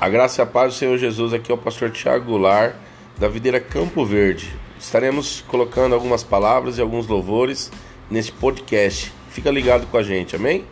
A graça e a paz do Senhor Jesus, aqui é o pastor Tiago Goulart, da Videira Campo Verde. Estaremos colocando algumas palavras e alguns louvores neste podcast. Fica ligado com a gente, amém?